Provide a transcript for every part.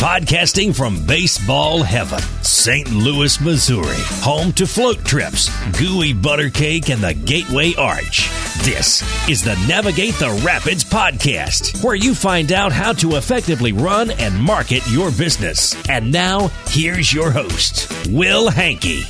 Podcasting from baseball heaven, St. Louis, Missouri, home to float trips, gooey butter cake, and the Gateway Arch. This is the Navigate the Rapids podcast, where you find out how to effectively run and market your business. And now, here's your host, Will Henke.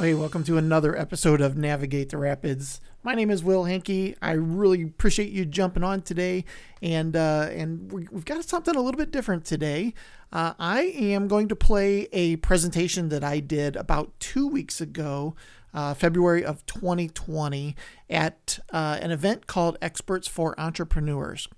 Hey, welcome to another episode of Navigate the Rapids. My name is Will Henke. I really appreciate you jumping on today, and uh, and we've got something a little bit different today. Uh, I am going to play a presentation that I did about two weeks ago, uh, February of 2020, at uh, an event called Experts for Entrepreneurs.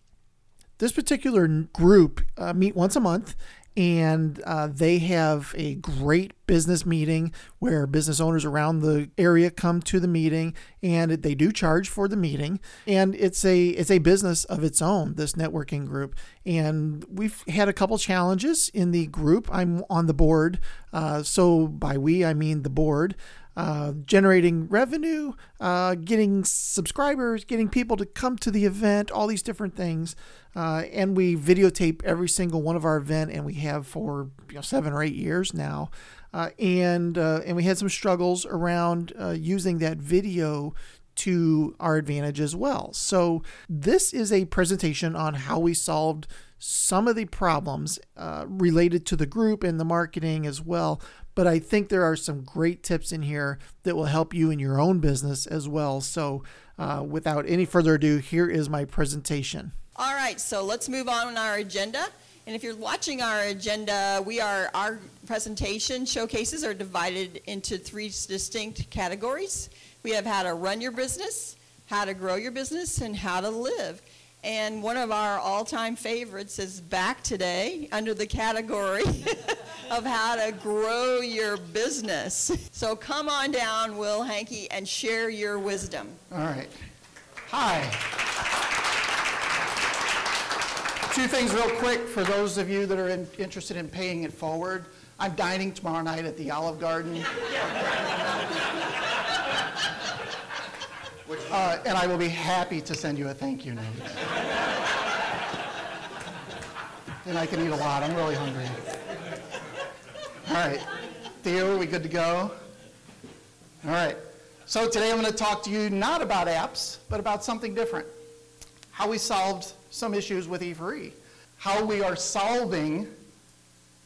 This particular group uh, meet once a month and uh, they have a great business meeting where business owners around the area come to the meeting and they do charge for the meeting and it's a it's a business of its own this networking group and we've had a couple challenges in the group i'm on the board uh, so by we i mean the board uh, generating revenue, uh, getting subscribers, getting people to come to the event, all these different things. Uh, and we videotape every single one of our event, and we have for you know, seven or eight years now. Uh, and uh, and we had some struggles around using that video to our advantage as well. So this is a presentation on how we solved some of the problems uh, related to the group and the marketing as well. But I think there are some great tips in here that will help you in your own business as well. So, uh, without any further ado, here is my presentation. All right, so let's move on our agenda. And if you're watching our agenda, we are our presentation showcases are divided into three distinct categories. We have how to run your business, how to grow your business, and how to live. And one of our all-time favorites is back today under the category of how to grow your business. So come on down, Will Henke, and share your wisdom. All right. Hi. Two things real quick for those of you that are in, interested in paying it forward. I'm dining tomorrow night at the Olive Garden. Uh, and I will be happy to send you a thank you note. and I can eat a lot. I'm really hungry. All right. Theo, are we good to go? All right. So today I'm going to talk to you not about apps, but about something different. How we solved some issues with E4E. How we are solving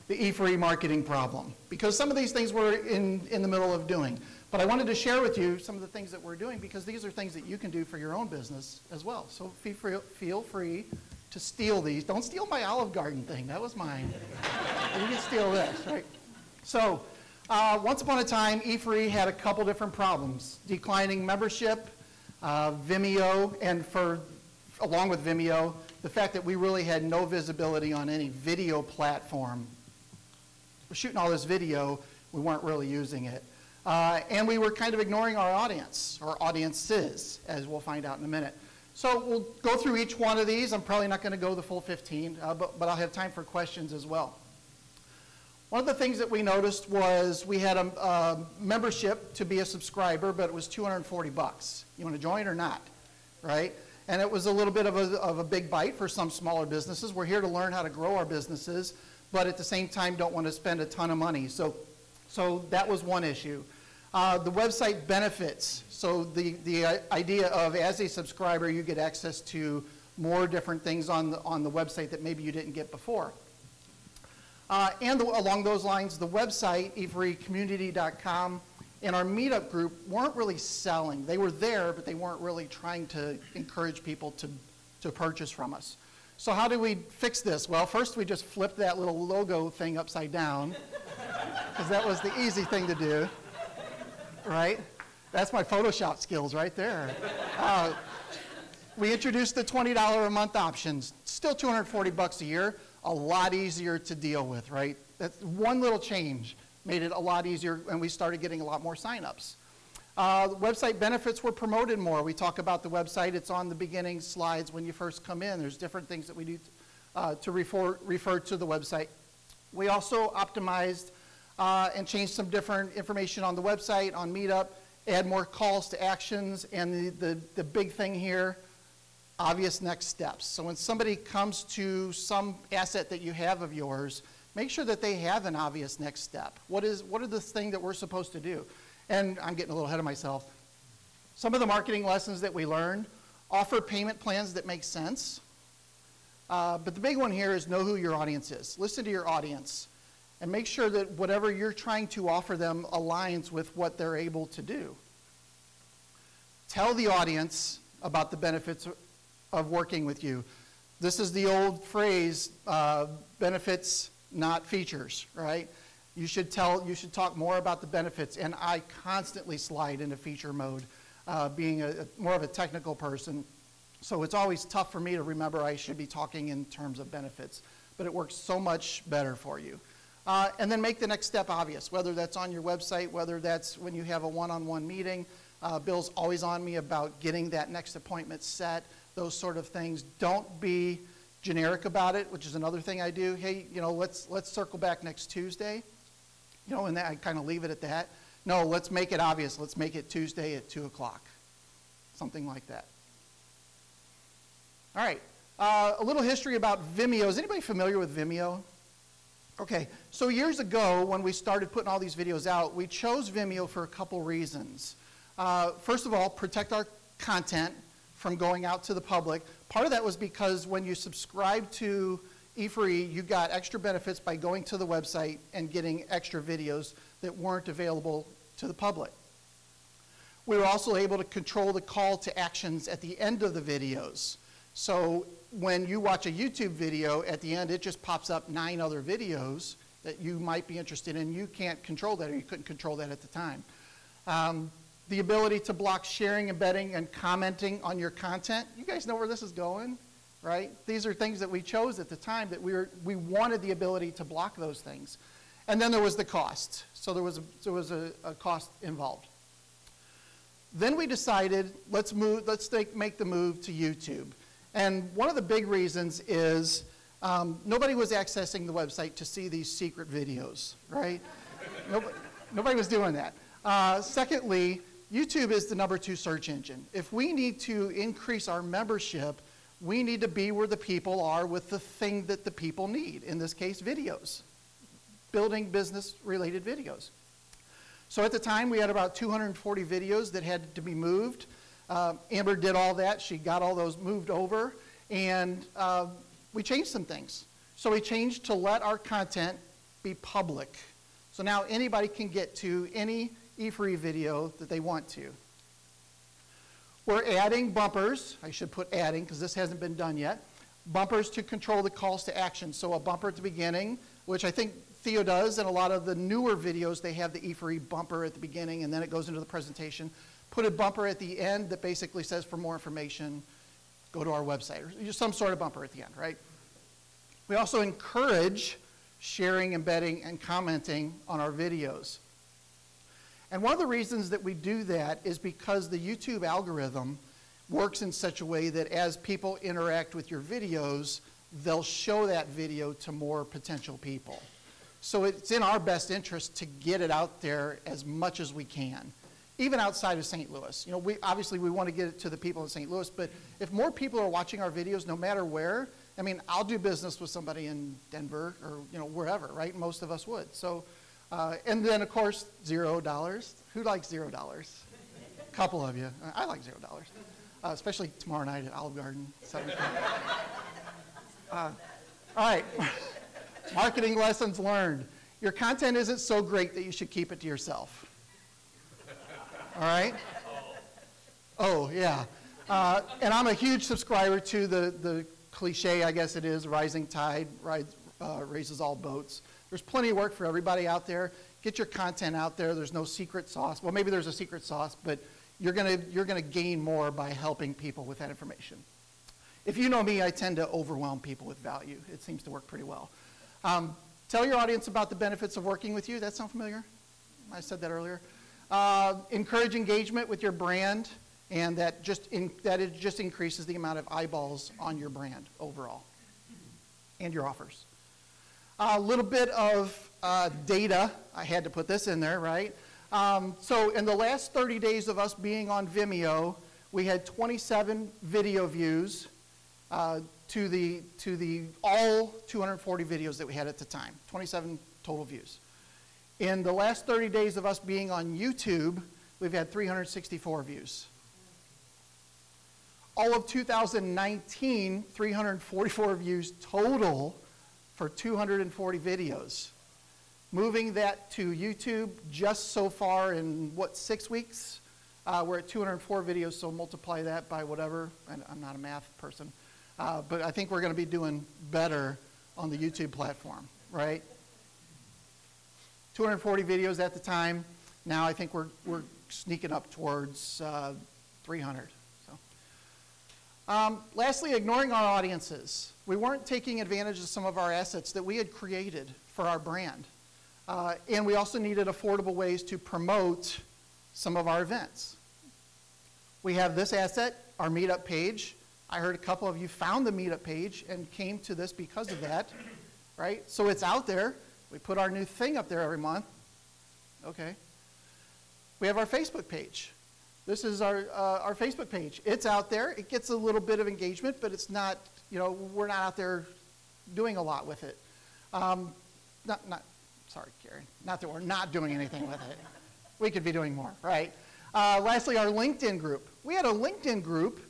the E4E marketing problem. Because some of these things we're in, in the middle of doing. But I wanted to share with you some of the things that we're doing because these are things that you can do for your own business as well. So feel free to steal these. Don't steal my Olive Garden thing. That was mine. you can steal this, right? So uh, once upon a time, E4E had a couple different problems. Declining membership, uh, Vimeo, and for along with Vimeo, the fact that we really had no visibility on any video platform. We're shooting all this video, we weren't really using it. Uh, and we were kind of ignoring our audience, or audiences, as we'll find out in a minute. So we'll go through each one of these. I'm probably not going to go the full 15, uh, but, but I'll have time for questions as well. One of the things that we noticed was we had a, a membership to be a subscriber, but it was 240 bucks. You want to join or not, right? And it was a little bit of a, of a big bite for some smaller businesses. We're here to learn how to grow our businesses, but at the same time don't want to spend a ton of money. So, so that was one issue. Uh, the website benefits. So the, the idea of as a subscriber, you get access to more different things on the, on the website that maybe you didn't get before. Uh, and the, along those lines, the website, e4ecommunity.com, and our meetup group weren't really selling. They were there, but they weren't really trying to encourage people to, to purchase from us. So how do we fix this? Well, first we just flipped that little logo thing upside down, because that was the easy thing to do right? That's my Photoshop skills right there. Uh, we introduced the $20 a month options. Still 240 bucks a year, a lot easier to deal with, right? That's one little change made it a lot easier, and we started getting a lot more signups. Uh, website benefits were promoted more. We talk about the website. It's on the beginning slides when you first come in. There's different things that we do uh, to refer, refer to the website. We also optimized uh, and changed some different information on the website, on Meetup, add more calls to actions, and the, the, the big thing here, obvious next steps. So when somebody comes to some asset that you have of yours, make sure that they have an obvious next step. What is what are the thing that we're supposed to do? And I'm getting a little ahead of myself. Some of the marketing lessons that we learned offer payment plans that make sense. Uh, but the big one here is know who your audience is. Listen to your audience and make sure that whatever you're trying to offer them aligns with what they're able to do. Tell the audience about the benefits of working with you. This is the old phrase uh, benefits, not features, right? You should tell, you should talk more about the benefits, and I constantly slide into feature mode, uh, being a, a, more of a technical person. So it's always tough for me to remember I should be talking in terms of benefits, but it works so much better for you. Uh, and then make the next step obvious, whether that's on your website, whether that's when you have a one on one meeting. Uh, Bill's always on me about getting that next appointment set, those sort of things. Don't be generic about it, which is another thing I do. Hey, you know, let's, let's circle back next Tuesday. You know, and that, I kind of leave it at that. No, let's make it obvious. Let's make it Tuesday at 2 o'clock. Something like that. All right. Uh, a little history about Vimeo. Is anybody familiar with Vimeo? Okay, so years ago when we started putting all these videos out, we chose Vimeo for a couple reasons. Uh, first of all, protect our content from going out to the public. Part of that was because when you subscribe to E4E, you got extra benefits by going to the website and getting extra videos that weren't available to the public. We were also able to control the call to actions at the end of the videos. So when you watch a YouTube video, at the end it just pops up nine other videos that you might be interested in. You can't control that, or you couldn't control that at the time. Um, the ability to block sharing, embedding, and commenting on your content. You guys know where this is going, right? These are things that we chose at the time that we, were, we wanted the ability to block those things. And then there was the cost. So there was a, there was a, a cost involved. Then we decided, let's, move, let's take, make the move to YouTube. And one of the big reasons is um, nobody was accessing the website to see these secret videos, right? nobody, nobody was doing that. Uh, secondly, YouTube is the number two search engine. If we need to increase our membership, we need to be where the people are with the thing that the people need, in this case, videos, building business related videos. So at the time, we had about 240 videos that had to be moved. Uh, Amber did all that. She got all those moved over, and uh, we changed some things. So we changed to let our content be public. So now anybody can get to any E4E video that they want to. We're adding bumpers. I should put adding because this hasn't been done yet. Bumpers to control the calls to action. So a bumper at the beginning, which I think Theo does, and a lot of the newer videos, they have the E4E bumper at the beginning and then it goes into the presentation. Put a bumper at the end that basically says for more information, go to our website, or just some sort of bumper at the end, right? We also encourage sharing, embedding, and commenting on our videos. And one of the reasons that we do that is because the YouTube algorithm works in such a way that as people interact with your videos, they'll show that video to more potential people. So it's in our best interest to get it out there as much as we can, even outside of St. Louis. You know, we obviously we want to get it to the people in St. Louis, but if more people are watching our videos, no matter where, I mean, I'll do business with somebody in Denver or you know wherever, right? Most of us would. So uh, and then, of course, zero dollars. Who likes zero dollars? A couple of you. I like zero dollars, uh, especially tomorrow night at Olive Garden. seven Uh, all right. Marketing lessons learned. Your content isn't so great that you should keep it to yourself. All right? Oh, yeah. Uh, and I'm a huge subscriber to the, the cliche, I guess it is, rising tide rise, uh, raises all boats. There's plenty of work for everybody out there. Get your content out there. There's no secret sauce. Well, maybe there's a secret sauce, but you're going you're gonna gain more by helping people with that information. If you know me, I tend to overwhelm people with value. It seems to work pretty well. Um, tell your audience about the benefits of working with you. That sound familiar? I said that earlier. Uh, encourage engagement with your brand, and that just in, that it just increases the amount of eyeballs on your brand overall, and your offers. A little bit of uh, data. I had to put this in there, right? Um, so, in the last 30 days of us being on Vimeo, we had 27 video views uh, to the to the all 240 videos that we had at the time. 27 total views. In the last 30 days of us being on YouTube, we've had 364 views. All of 2019, 344 views total for 240 videos. Moving that to YouTube just so far in what, six weeks? Uh, we're at 204 videos, so multiply that by whatever. And I'm not a math person. Uh, but I think we're going to be doing better on the YouTube platform, right? 240 videos at the time. Now I think we're, we're sneaking up towards uh, 300. Um, lastly, ignoring our audiences. We weren't taking advantage of some of our assets that we had created for our brand. Uh, and we also needed affordable ways to promote some of our events. We have this asset, our meetup page. I heard a couple of you found the meetup page and came to this because of that, right? So it's out there. We put our new thing up there every month. Okay. We have our Facebook page. This is our, uh, our Facebook page. It's out there. It gets a little bit of engagement, but it's not, you know, we're not out there doing a lot with it. Um, not, not, sorry, Gary. Not that we're not doing anything with it. We could be doing more, right? Uh, lastly, our LinkedIn group. We had a LinkedIn group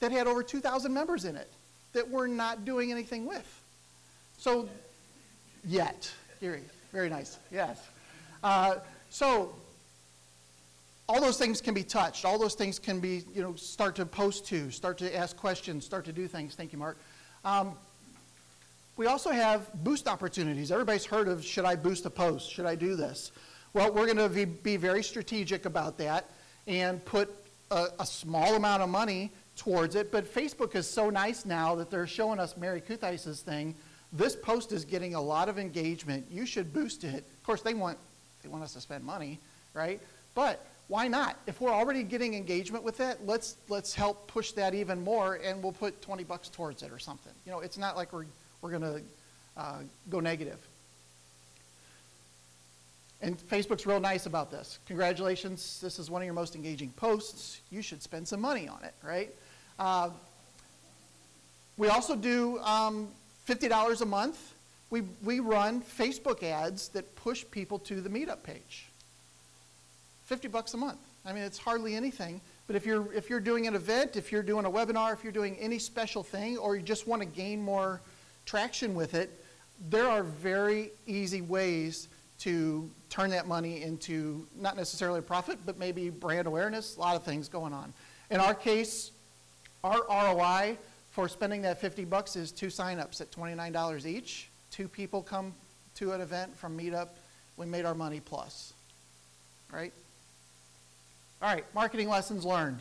that had over 2,000 members in it that we're not doing anything with. So, yet. Gary, very nice. Yes. Uh, so, all those things can be touched. All those things can be, you know, start to post to, start to ask questions, start to do things. Thank you, Mark. Um, we also have boost opportunities. Everybody's heard of should I boost a post? Should I do this? Well, we're going to be very strategic about that and put a, a, small amount of money towards it. But Facebook is so nice now that they're showing us Mary Kuthice's thing. This post is getting a lot of engagement. You should boost it. Of course, they want they want us to spend money, right? But why not? If we're already getting engagement with it, let's let's help push that even more, and we'll put 20 bucks towards it or something. You know, it's not like we're we're to uh, go negative. And Facebook's real nice about this. Congratulations, this is one of your most engaging posts. You should spend some money on it, right? Uh, we also do um, $50 a month. We, we run Facebook ads that push people to the meetup page. 50 bucks a month. I mean, it's hardly anything. But if you're, if you're doing an event, if you're doing a webinar, if you're doing any special thing, or you just want to gain more traction with it, there are very easy ways to turn that money into not necessarily a profit, but maybe brand awareness, a lot of things going on. In our case, our ROI for spending that 50 bucks is two signups at $29 each. Two people come to an event from Meetup. We made our money plus. Right? All right, marketing lessons learned.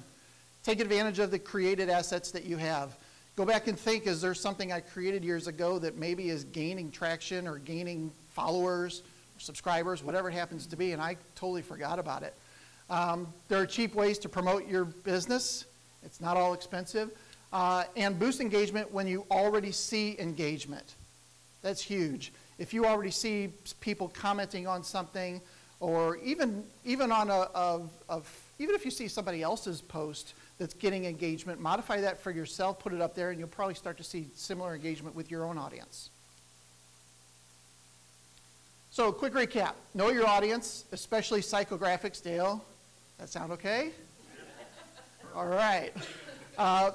Take advantage of the created assets that you have. Go back and think is there something I created years ago that maybe is gaining traction or gaining followers, or subscribers, whatever it happens to be, and I totally forgot about it. Um, there are cheap ways to promote your business, it's not all expensive. Uh, and boost engagement when you already see engagement. That's huge. If you already see people commenting on something, or even even on a, a, a even if you see somebody else's post that's getting engagement, modify that for yourself, put it up there, and you'll probably start to see similar engagement with your own audience. So, quick recap know your audience, especially psychographics. Dale, that sound okay? All right. Uh,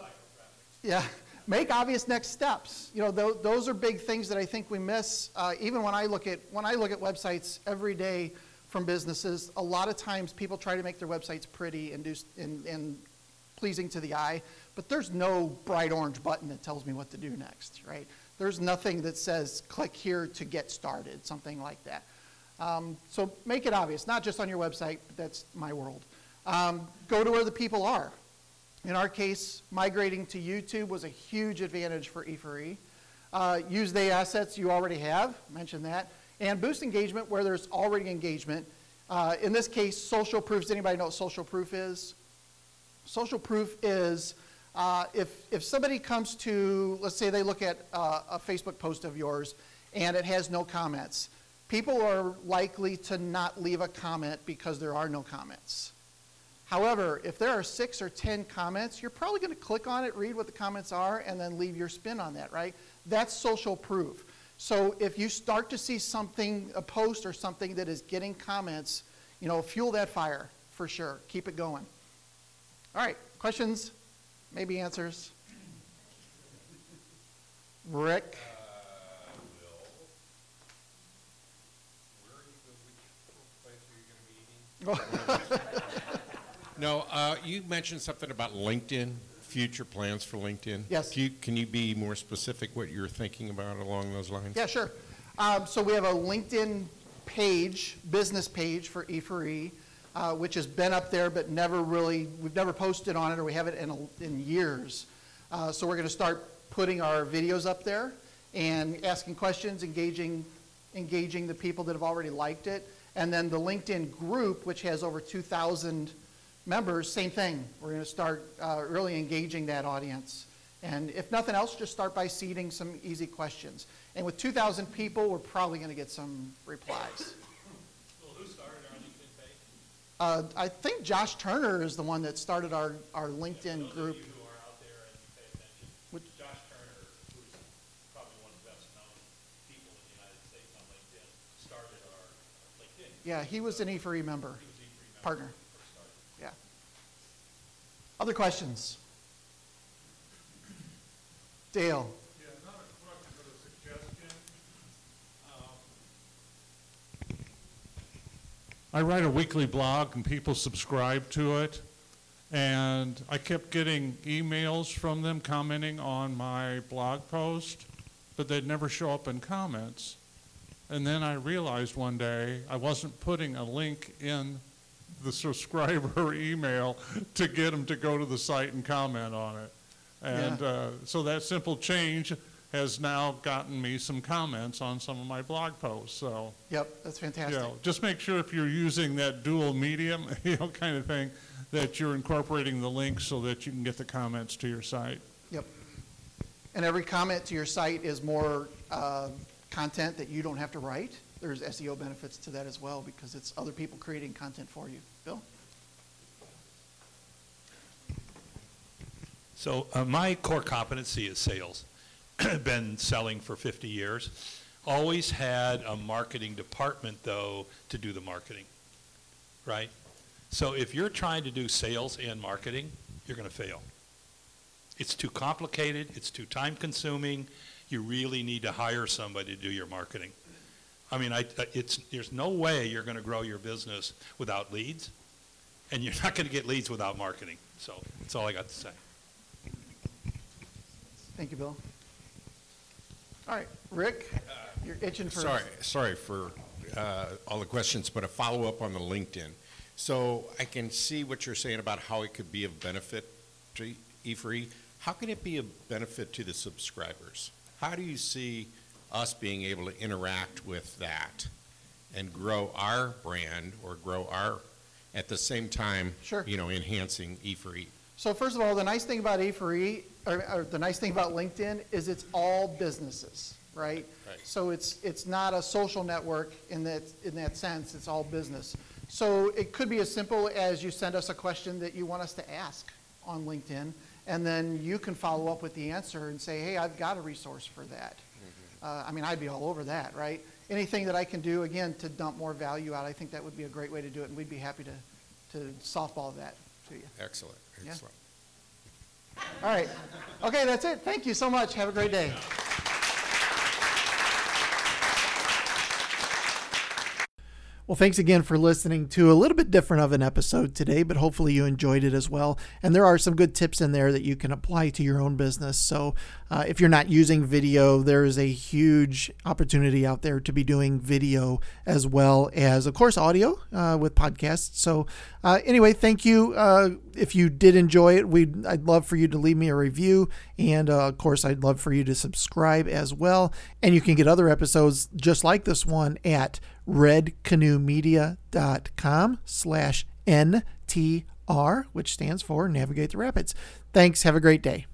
yeah. Make obvious next steps. You know, th- those are big things that I think we miss. Uh, even when I look at when I look at websites every day from businesses, a lot of times people try to make their websites pretty and do and, and pleasing to the eye, but there's no bright orange button that tells me what to do next, right? There's nothing that says click here to get started, something like that. Um, so make it obvious, not just on your website, but that's my world. Um, go to where the people are. In our case, migrating to YouTube was a huge advantage for E4E. Uh, use the assets you already have, mentioned that, and boost engagement where there's already engagement. Uh, in this case, social proof. Does anybody know what social proof is? Social proof is uh, if, if somebody comes to, let's say they look at uh, a Facebook post of yours and it has no comments, people are likely to not leave a comment because there are no comments. However, if there are six or 10 comments, you're probably going to click on it, read what the comments are, and then leave your spin on that, right? That's social proof. So if you start to see something, a post or something that is getting comments, you know, fuel that fire for sure. Keep it going. All right, questions? Maybe answers? Rick? No, uh, you mentioned something about LinkedIn, future plans for LinkedIn. Yes. Can you, can you be more specific what you're thinking about along those lines? Yeah, sure. Um, so we have a LinkedIn page, business page for E4E, uh, which has been up there but never really, we've never posted on it or we haven't in, a, in years. Uh, so we're going to start putting our videos up there and asking questions, engaging, engaging the people that have already liked it. And then the LinkedIn group, which has over 2,000 members, same thing. We're going to start uh, really engaging that audience. And if nothing else, just start by seeding some easy questions. And with 2,000 people, we're probably going to get some replies. Well, who started our LinkedIn page? Uh, I think Josh Turner is the one that started our, our LinkedIn group. Of you who are out there and you pay attention, Which- Josh Turner, who's probably one of the best known people in the United States on LinkedIn, started our LinkedIn. Yeah, he was an E4E member, He was E3 member partner. when we first started. Yeah. Other questions? Dale? Suggestion. Um, I write a weekly blog and people subscribe to it. And I kept getting emails from them commenting on my blog post, but they'd never show up in comments. And then I realized one day I wasn't putting a link in the subscriber email to get them to go to the site and comment on it. And Yeah. uh, so that simple change has now gotten me some comments on some of my blog posts. So, Yep, that's you fantastic. know, just make sure if you're using that dual medium, you know, kind of thing, that you're incorporating the links so that you can get the comments to your site. Yep. And every comment to your site is more uh, content that you don't have to write. There's SEO benefits to that as well because it's other people creating content for you. Bill? So uh, my core competency is sales. Been selling for 50 years. Always had a marketing department, though, to do the marketing, right? So if you're trying to do sales and marketing, you're going to fail. It's too complicated. It's too time-consuming. You really need to hire somebody to do your marketing. I mean, I, it's, there's no way you're going to grow your business without leads, and you're not going to get leads without marketing. So that's all I got to say. Thank you, Bill. All right, Rick, you're itching for. Sorry, sorry for uh, all the questions, but a follow-up on the LinkedIn. So I can see what you're saying about how it could be of benefit to E4E. How can it be a benefit to the subscribers? How do you see us being able to interact with that and grow our brand or grow our, at the same time, Sure. you know, enhancing E E4E? So first of all, the nice thing about E4E, or, or the nice thing about LinkedIn is it's all businesses, right? Right. So it's, it's not a social network in that, in that sense, it's all business. So it could be as simple as you send us a question that you want us to ask on LinkedIn, and then you can follow up with the answer and say, hey, I've got a resource for that. Uh, I mean, I'd be all over that, right? Anything that I can do, again, to dump more value out, I think that would be a great way to do it, and we'd be happy to, to softball that to you. Excellent, Yeah. excellent. All right. Okay, that's it. Thank you so much. Have a great day. Well, thanks again for listening to a little bit different of an episode today, but hopefully you enjoyed it as well. And there are some good tips in there that you can apply to your own business. So uh, if you're not using video, there is a huge opportunity out there to be doing video as well as, of course, audio uh, with podcasts. So uh, anyway, thank you. Uh, if you did enjoy it, we I'd love for you to leave me a review, and uh, of course, I'd love for you to subscribe as well. And you can get other episodes just like this one at redcanoemedia.com slash NTR, which stands for Navigate the Rapids. Thanks. Have a great day.